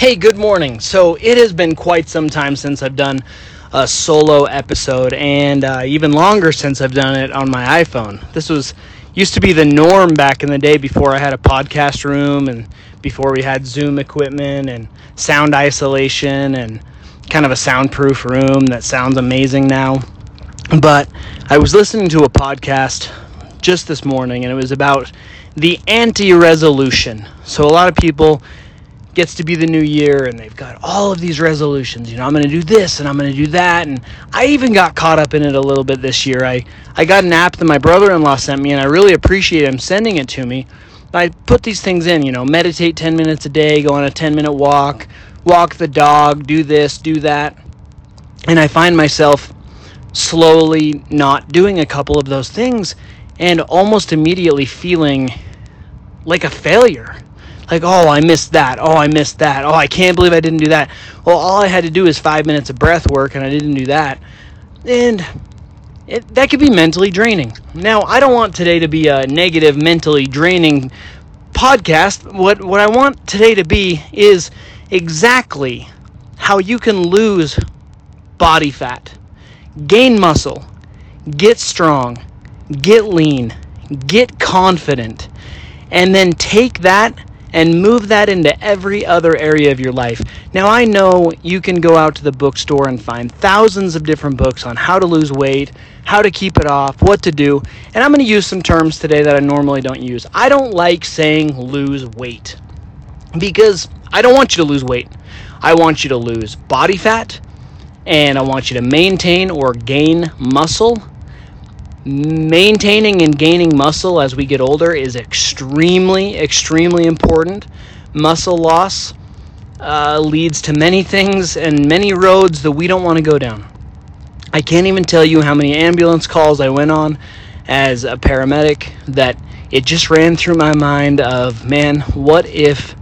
Hey, good morning. So, it has been quite some time since I've done a solo episode, and uh, even longer since I've done it on my iPhone. This was used to be the norm back in the day before I had a podcast room and before we had Zoom equipment and sound isolation and kind of a soundproof room that sounds amazing now. But I was listening to a podcast just this morning, and it was about the anti resolution. So, a lot of people gets to be the new year and they've got all of these resolutions. You know, I'm going to do this and I'm going to do that. And I even got caught up in it a little bit this year. I, I got an app that my brother in law sent me and I really appreciate him sending it to me. I put these things in, you know, meditate 10 minutes a day, go on a 10 minute walk, walk the dog, do this, do that. And I find myself slowly not doing a couple of those things and almost immediately feeling like a failure like, oh, I missed that. Oh, I missed that. Oh, I can't believe I didn't do that. Well, all I had to do is five minutes of breath work, and I didn't do that. And it, that could be mentally draining. Now, I don't want today to be a negative, mentally draining podcast. What what I want today to be is exactly how you can lose body fat, gain muscle, get strong, get lean, get confident, and then take that and move that into every other area of your life. Now, I know you can go out to the bookstore and find thousands of different books on how to lose weight, how to keep it off, what to do, and I'm going to use some terms today that I normally don't use. I don't like saying lose weight because I don't want you to lose weight. I want you to lose body fat and I want you to maintain or gain muscle maintaining and gaining muscle as we get older is extremely, extremely important. Muscle loss uh, leads to many things and many roads that we don't want to go down. I can't even tell you how many ambulance calls I went on as a paramedic that it just ran through my mind of, man, what if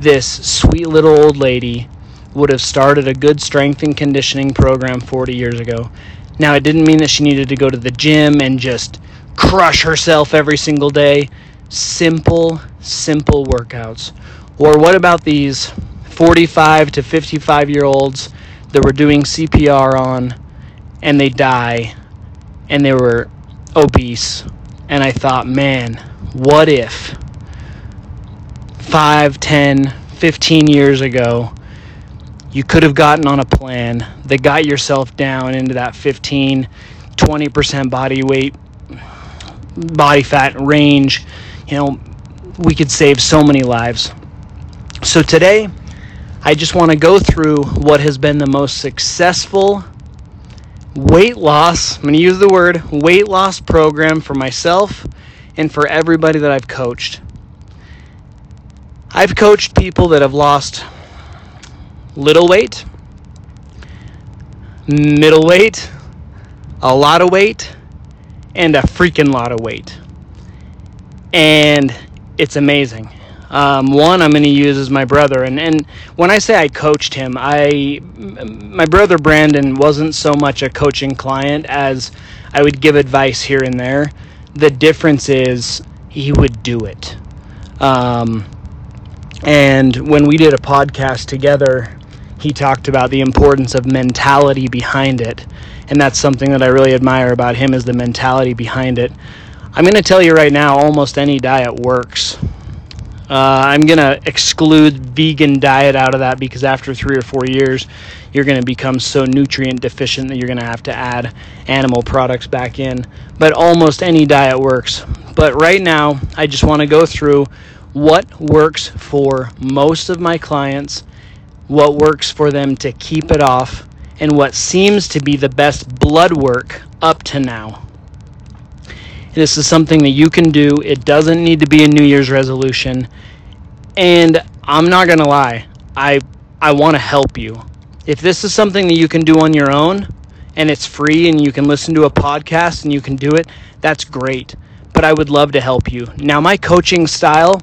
this sweet little old lady would have started a good strength and conditioning program 40 years ago now, it didn't mean that she needed to go to the gym and just crush herself every single day. Simple, simple workouts. Or what about these 45 to 55 year olds that were doing CPR on and they die and they were obese? And I thought, man, what if 5, 10, 15 years ago you could have gotten on a plan. That got yourself down into that 15 20% body weight body fat range. You know we could save so many lives. So today i just want to go through what has been the most successful weight loss i'm going to use the word weight loss program for myself and for everybody that i've coached. I've coached people that have lost little weight, middle weight, a lot of weight, and a freaking lot of weight. And it's amazing. Um, one I'm going to use is my brother, and and when I say I coached him, I my brother Brandon wasn't so much a coaching client as I would give advice here and there. The difference is he would do it. Um, and when we did a podcast together he talked about the importance of mentality behind it. And that's something that I really admire about him is the mentality behind it. I'm going to tell you right now, almost any diet works. Uh, I'm going to exclude vegan diet out of that because after three or four years, you're going to become so nutrient deficient that you're going to have to add animal products back in. But almost any diet works. But right now, I just want to go through what works for most of my clients what works for them to keep it off, and what seems to be the best blood work up to now. This is something that you can do. It doesn't need to be a New Year's resolution. And I'm not going to lie, I, I want to help you. If this is something that you can do on your own and it's free and you can listen to a podcast and you can do it, that's great. But I would love to help you. Now, my coaching style,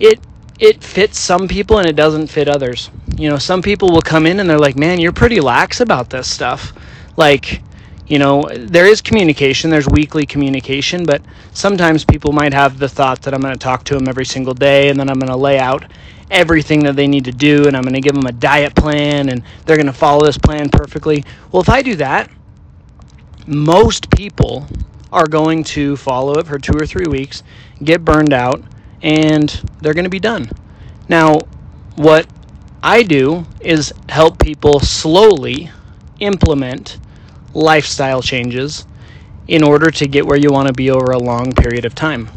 it it fits some people and it doesn't fit others. You know, some people will come in and they're like, "Man, you're pretty lax about this stuff." Like, you know, there is communication, there's weekly communication, but sometimes people might have the thought that I'm going to talk to them every single day and then I'm going to lay out everything that they need to do and I'm going to give them a diet plan and they're going to follow this plan perfectly. Well, if I do that, most people are going to follow it for two or three weeks, get burned out, and they're going to be done. Now, what I do is help people slowly implement lifestyle changes in order to get where you want to be over a long period of time.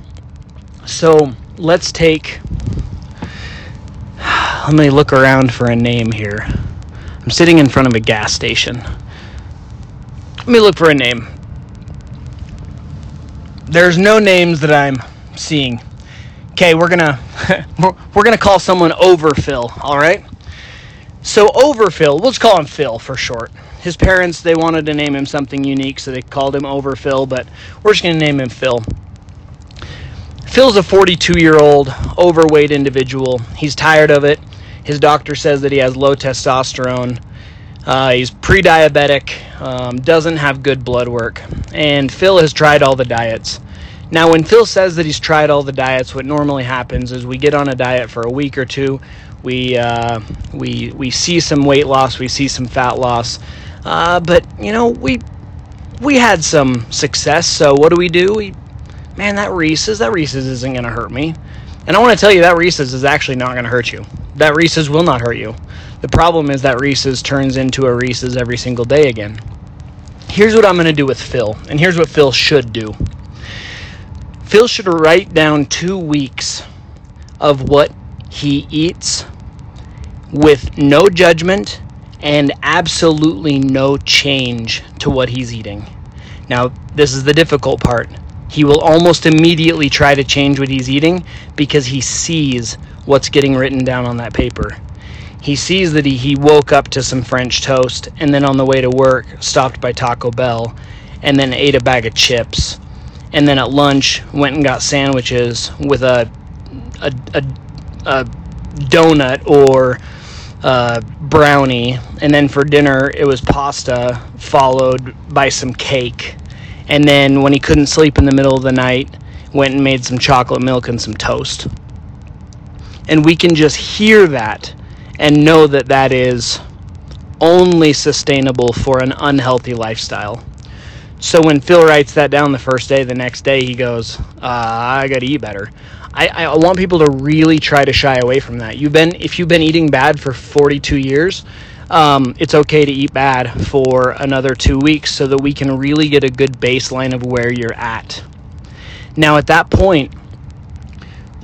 So let's take, let me look around for a name here. I'm sitting in front of a gas station. Let me look for a name. There's no names that I'm seeing. Okay, we're gonna we're gonna call someone Overfill. All right. So Overfill, just call him Phil for short his parents they wanted to name him something unique, so they called him Overfill, but we're just going to name him Phil. Phil's a 42 year old overweight individual. He's tired of it. His doctor says that he has low testosterone. Uh, he's pre diabetic, um, doesn't have good blood work, and Phil has tried all the diets. Now, when Phil says that he's tried all the diets, what normally happens is we get on a diet for a week or two, we, uh, we, we see some weight loss, we see some fat loss, uh, but you know, we we had some success. So what do we do? We, man, that Reese's, that Reese's isn't going to hurt me. And I want to tell you that Reese's is actually not going to hurt you. That Reese's will not hurt you. The problem is that Reese's turns into a Reese's every single day again. Here's what I'm going to do with Phil, and here's what Phil should do. Phil should write down two weeks of what he eats with no judgment and absolutely no change to what he's eating. Now, this is the difficult part. He will almost immediately try to change what he's eating because he sees what's getting written down on that paper. He sees that he, he woke up to some French toast and then on the way to work stopped by Taco Bell and then ate a bag of chips. And then at lunch went and got sandwiches with a, a, a, a donut or uh, brownie, and then for dinner it was pasta followed by some cake. And then when he couldn't sleep in the middle of the night, went and made some chocolate milk and some toast. And we can just hear that and know that that is only sustainable for an unhealthy lifestyle. So when Phil writes that down the first day, the next day he goes, uh, "I got to eat better." I, I want people to really try to shy away from that. You've been if you've been eating bad for 42 years, um, it's okay to eat bad for another two weeks so that we can really get a good baseline of where you're at. Now, at that point,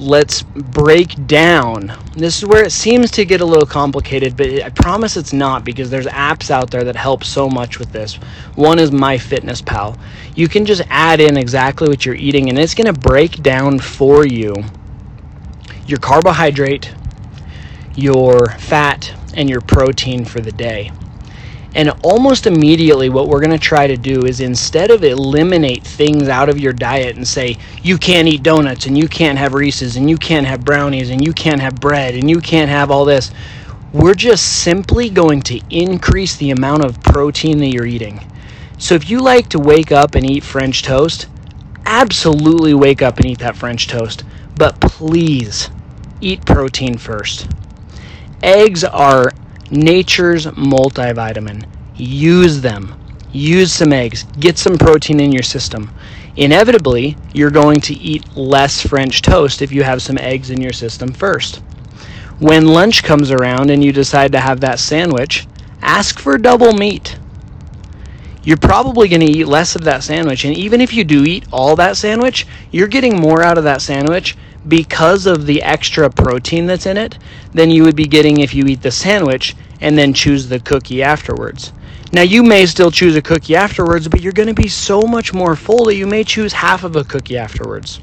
let's break down. This is where it seems to get a little complicated, but I promise it's not because there's apps out there that help so much with this. One is MyFitnessPal. You can just add in exactly what you're eating, and it's going to break down for you your carbohydrate, your fat, and your protein for the day. And almost immediately, what we're going to try to do is instead of eliminate things out of your diet and say, you can't eat donuts and you can't have Reese's and you can't have brownies and you can't have bread and you can't have all this, we're just simply going to increase the amount of protein that you're eating. So if you like to wake up and eat French toast, absolutely wake up and eat that French toast. But please eat protein first. Eggs are nature's multivitamin. Use them. Use some eggs. Get some protein in your system. Inevitably, you're going to eat less French toast if you have some eggs in your system first. When lunch comes around and you decide to have that sandwich, ask for double meat. You're probably going to eat less of that sandwich. And even if you do eat all that sandwich, you're getting more out of that sandwich because of the extra protein that's in it than you would be getting if you eat the sandwich and then choose the cookie afterwards. Now, you may still choose a cookie afterwards, but you're going to be so much more full that you may choose half of a cookie afterwards.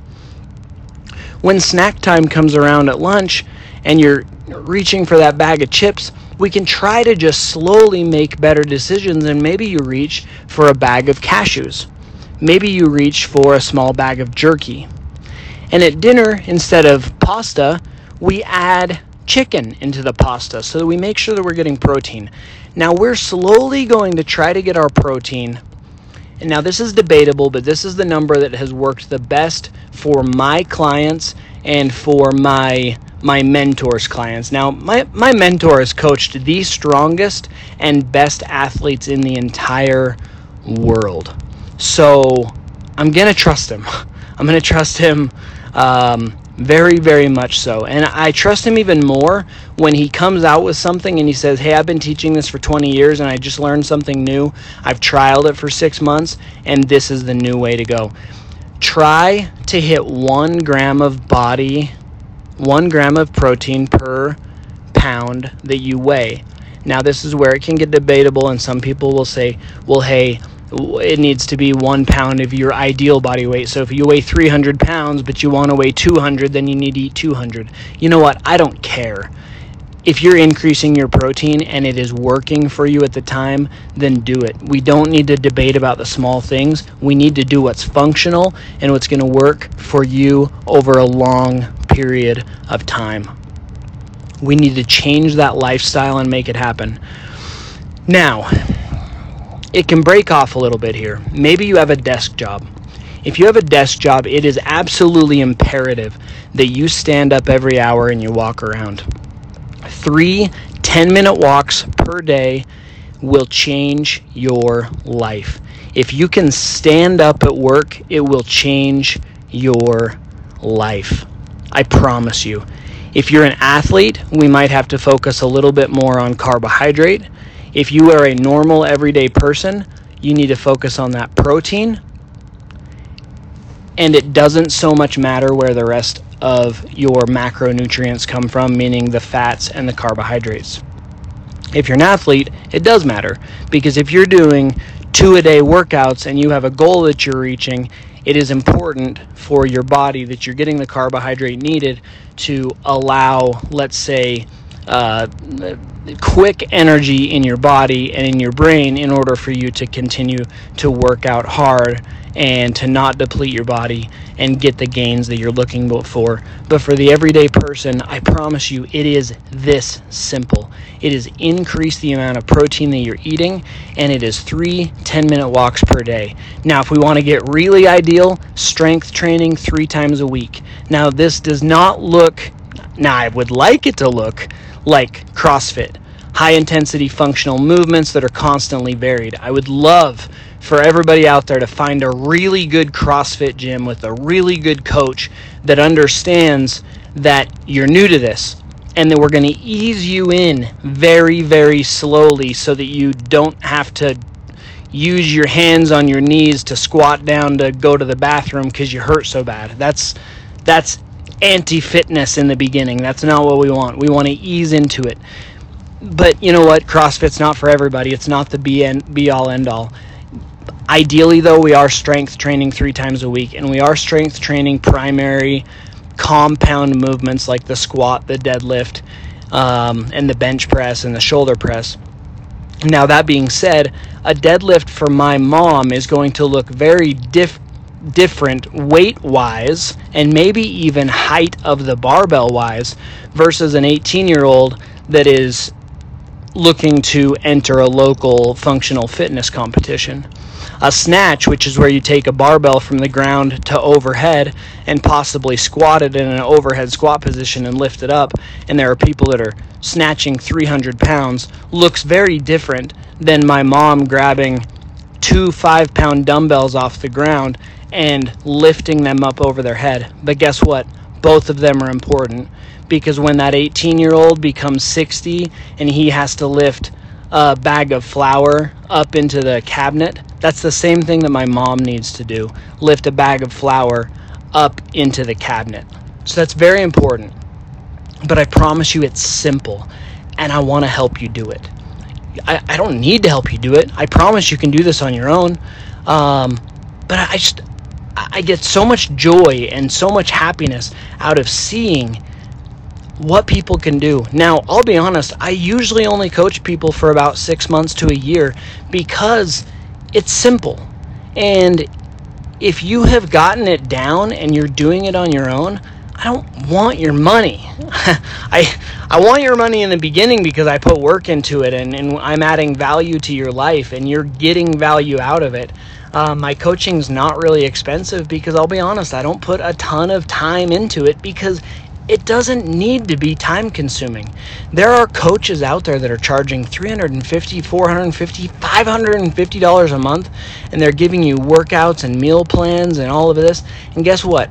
When snack time comes around at lunch and you're reaching for that bag of chips, we can try to just slowly make better decisions and maybe you reach for a bag of cashews. Maybe you reach for a small bag of jerky. And at dinner, instead of pasta, we add chicken into the pasta so that we make sure that we're getting protein. Now we're slowly going to try to get our protein And now this is debatable, but this is the number that has worked the best for my clients and for my my mentor's clients. Now, my, my mentor has coached the strongest and best athletes in the entire world. So I'm going to trust him. I'm going to trust him um, very, very much so. And I trust him even more when he comes out with something and he says, Hey, I've been teaching this for 20 years and I just learned something new. I've trialed it for six months and this is the new way to go. Try to hit one gram of body, one gram of protein per pound that you weigh. Now, this is where it can get debatable, and some people will say, well, hey, it needs to be one pound of your ideal body weight. So if you weigh 300 pounds, but you want to weigh 200, then you need to eat 200. You know what? I don't care. If you're increasing your protein and it is working for you at the time, then do it. We don't need to debate about the small things. We need to do what's functional and what's going to work for you over a long period of time. We need to change that lifestyle and make it happen. Now, it can break off a little bit here. Maybe you have a desk job. If you have a desk job, it is absolutely imperative that you stand up every hour and you walk around. Three 10 minute walks per day will change your life. If you can stand up at work, it will change your life. I promise you. If you're an athlete, we might have to focus a little bit more on carbohydrate if you are a normal everyday person, you need to focus on that protein. And it doesn't so much matter where the rest of your macronutrients come from, meaning the fats and the carbohydrates. If you're an athlete, it does matter because if you're doing two a day workouts and you have a goal that you're reaching, it is important for your body that you're getting the carbohydrate needed to allow, let's say, uh, quick energy in your body and in your brain in order for you to continue to work out hard and to not deplete your body and get the gains that you're looking for. But for the everyday person, I promise you, it is this simple. It is increase the amount of protein that you're eating, and it is three 10 minute walks per day. Now, if we want to get really ideal, strength training three times a week. Now, this does not look, now I would like it to look like CrossFit, high intensity functional movements that are constantly varied. I would love for everybody out there to find a really good CrossFit gym with a really good coach that understands that you're new to this and that we're going to ease you in very, very slowly so that you don't have to use your hands on your knees to squat down to go to the bathroom because you hurt so bad. That's that's anti-fitness in the beginning. That's not what we want. We want to ease into it. But you know what? CrossFit's not for everybody. It's not the be, end, be all end all. Ideally, though, we are strength training three times a week, and we are strength training primary compound movements like the squat, the deadlift, um, and the bench press and the shoulder press. Now, that being said, a deadlift for my mom is going to look very diff- different weight wise and maybe even height of the barbell wise versus an 18 year old that is looking to enter a local functional fitness competition. A snatch, which is where you take a barbell from the ground to overhead and possibly squat it in an overhead squat position and lift it up, and there are people that are snatching 300 pounds, looks very different than my mom grabbing two five pound dumbbells off the ground and lifting them up over their head. But guess what? Both of them are important because when that 18 year old becomes 60 and he has to lift a bag of flour up into the cabinet, that's the same thing that my mom needs to do lift a bag of flour up into the cabinet. So that's very important. But I promise you it's simple and I want to help you do it. I, I don't need to help you do it. I promise you can do this on your own. Um, but I just, I get so much joy and so much happiness out of seeing what people can do. Now, I'll be honest, I usually only coach people for about six months to a year because it's simple. And if you have gotten it down and you're doing it on your own, I don't want your money. I I want your money in the beginning because I put work into it and, and I'm adding value to your life and you're getting value out of it. Uh, my coaching's not really expensive because I'll be honest, I don't put a ton of time into it because it doesn't need to be time consuming. There are coaches out there that are charging $350, $450, $550 a month, and they're giving you workouts and meal plans and all of this. And guess what?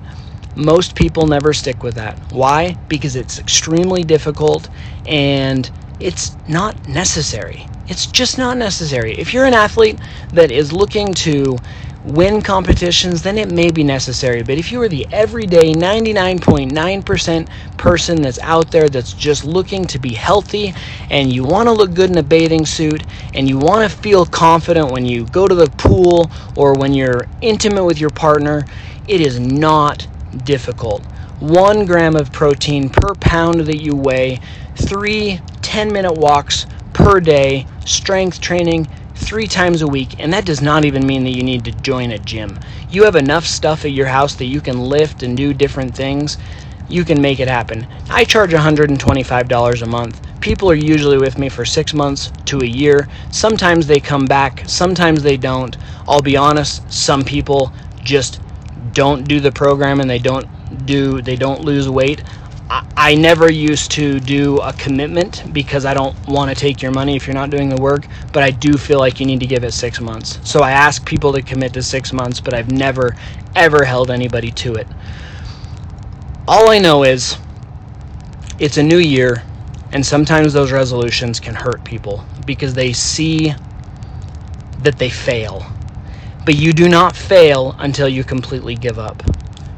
Most people never stick with that. Why? Because it's extremely difficult and it's not necessary. It's just not necessary. If you're an athlete that is looking to win competitions, then it may be necessary. But if you are the everyday 99.9% person that's out there that's just looking to be healthy and you want to look good in a bathing suit and you want to feel confident when you go to the pool or when you're intimate with your partner, it is not difficult. One gram of protein per pound that you weigh, three 10 minute walks per day, strength training three times a week, and that does not even mean that you need to join a gym. You have enough stuff at your house that you can lift and do different things. You can make it happen. I charge $125 a month. People are usually with me for six months to a year. Sometimes they come back, sometimes they don't. I'll be honest, some people just don't do the program and they don't do they don't lose weight. I never used to do a commitment because I don't want to take your money if you're not doing the work, but I do feel like you need to give it six months. So I ask people to commit to six months, but I've never, ever held anybody to it. All I know is it's a new year, and sometimes those resolutions can hurt people because they see that they fail. But you do not fail until you completely give up.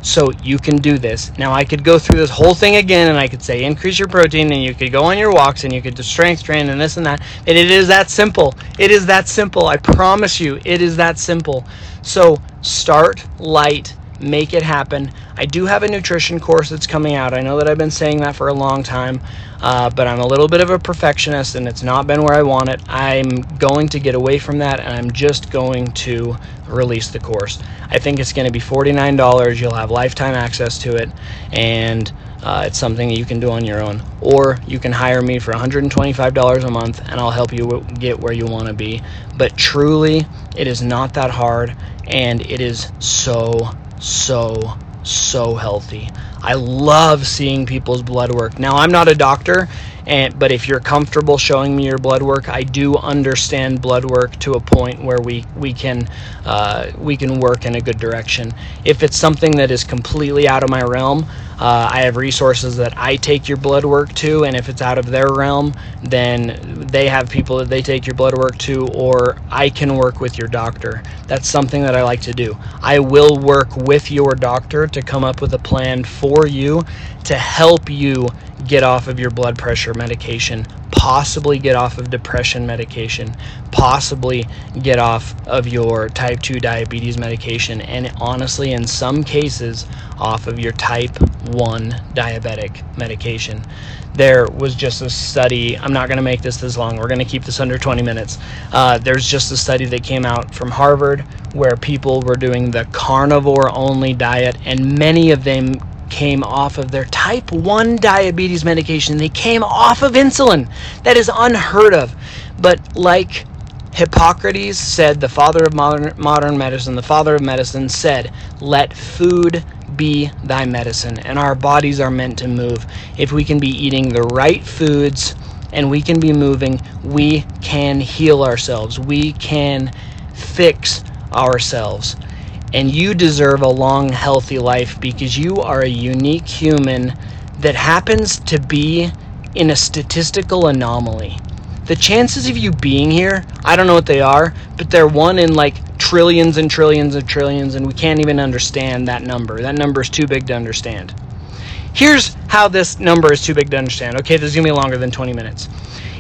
So you can do this. Now I could go through this whole thing again and I could say increase your protein and you could go on your walks and you could do strength train and this and that. And it is that simple. It is that simple. I promise you, it is that simple. So start light make it happen. I do have a nutrition course that's coming out. I know that I've been saying that for a long time, uh, but I'm a little bit of a perfectionist and it's not been where I want it. I'm going to get away from that and I'm just going to release the course. I think it's going to be $49. You'll have lifetime access to it and uh, it's something that you can do on your own. Or you can hire me for $125 a month and I'll help you get where you want to be. But truly, it is not that hard and it is so so, so healthy. I love seeing people's blood work. Now, I'm not a doctor, and but if you're comfortable showing me your blood work, I do understand blood work to a point where we we can uh, we can work in a good direction. If it's something that is completely out of my realm, uh, I have resources that I take your blood work to, and if it's out of their realm, then they have people that they take your blood work to, or I can work with your doctor. That's something that I like to do. I will work with your doctor to come up with a plan for you to help you get off of your blood pressure medication, possibly get off of depression medication, possibly get off of your type 2 diabetes medication, and honestly, in some cases, off of your type 1 diabetic medication. There was just a study, I'm not going to make this this long, we're going to keep this under 20 minutes. Uh, there's just a study that came out from Harvard where people were doing the carnivore only diet, and many of them came off of their type 1 diabetes medication. They came off of insulin. That is unheard of. But like Hippocrates said, the father of modern, modern medicine, the father of medicine said, let food be thy medicine. And our bodies are meant to move. If we can be eating the right foods and we can be moving, we can heal ourselves. We can fix ourselves and you deserve a long, healthy life because you are a unique human that happens to be in a statistical anomaly. The chances of you being here, I don't know what they are, but they're one in like trillions and trillions and trillions, and we can't even understand that number. That number is too big to understand. Here's how this number is too big to understand. Okay, this is gonna be longer than 20 minutes.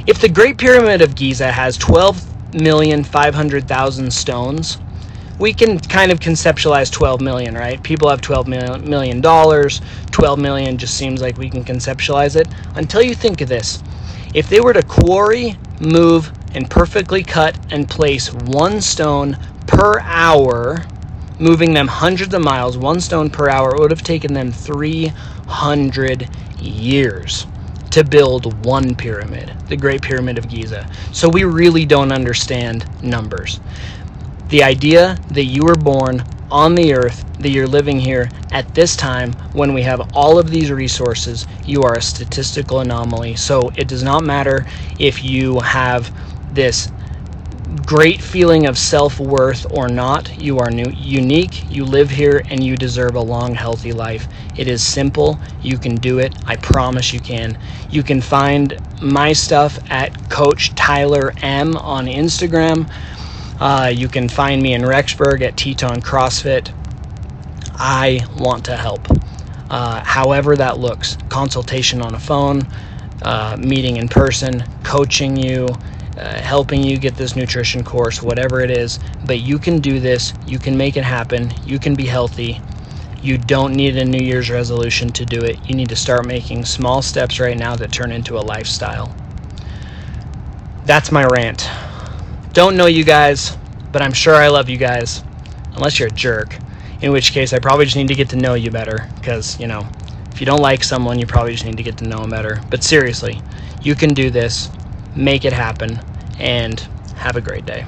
If the Great Pyramid of Giza has 12,500,000 stones, we can kind of conceptualize 12 million, right? People have 12 million dollars. 12 million just seems like we can conceptualize it until you think of this. If they were to quarry, move, and perfectly cut and place one stone per hour, moving them hundreds of miles, one stone per hour, it would have taken them 300 years to build one pyramid, the Great Pyramid of Giza. So we really don't understand numbers The idea that you were born on the earth, that you're living here at this time when we have all of these resources, you are a statistical anomaly. So it does not matter if you have this great feeling of self worth or not. You are new, unique, you live here, and you deserve a long, healthy life. It is simple. You can do it. I promise you can. You can find my stuff at Coach Tyler M on Instagram. Uh, you can find me in Rexburg at Teton CrossFit. I want to help. Uh, however, that looks consultation on a phone, uh, meeting in person, coaching you, uh, helping you get this nutrition course, whatever it is. But you can do this, you can make it happen, you can be healthy. You don't need a New Year's resolution to do it. You need to start making small steps right now that turn into a lifestyle. That's my rant. Don't know you guys, but I'm sure I love you guys. Unless you're a jerk. In which case, I probably just need to get to know you better. Because, you know, if you don't like someone, you probably just need to get to know them better. But seriously, you can do this, make it happen, and have a great day.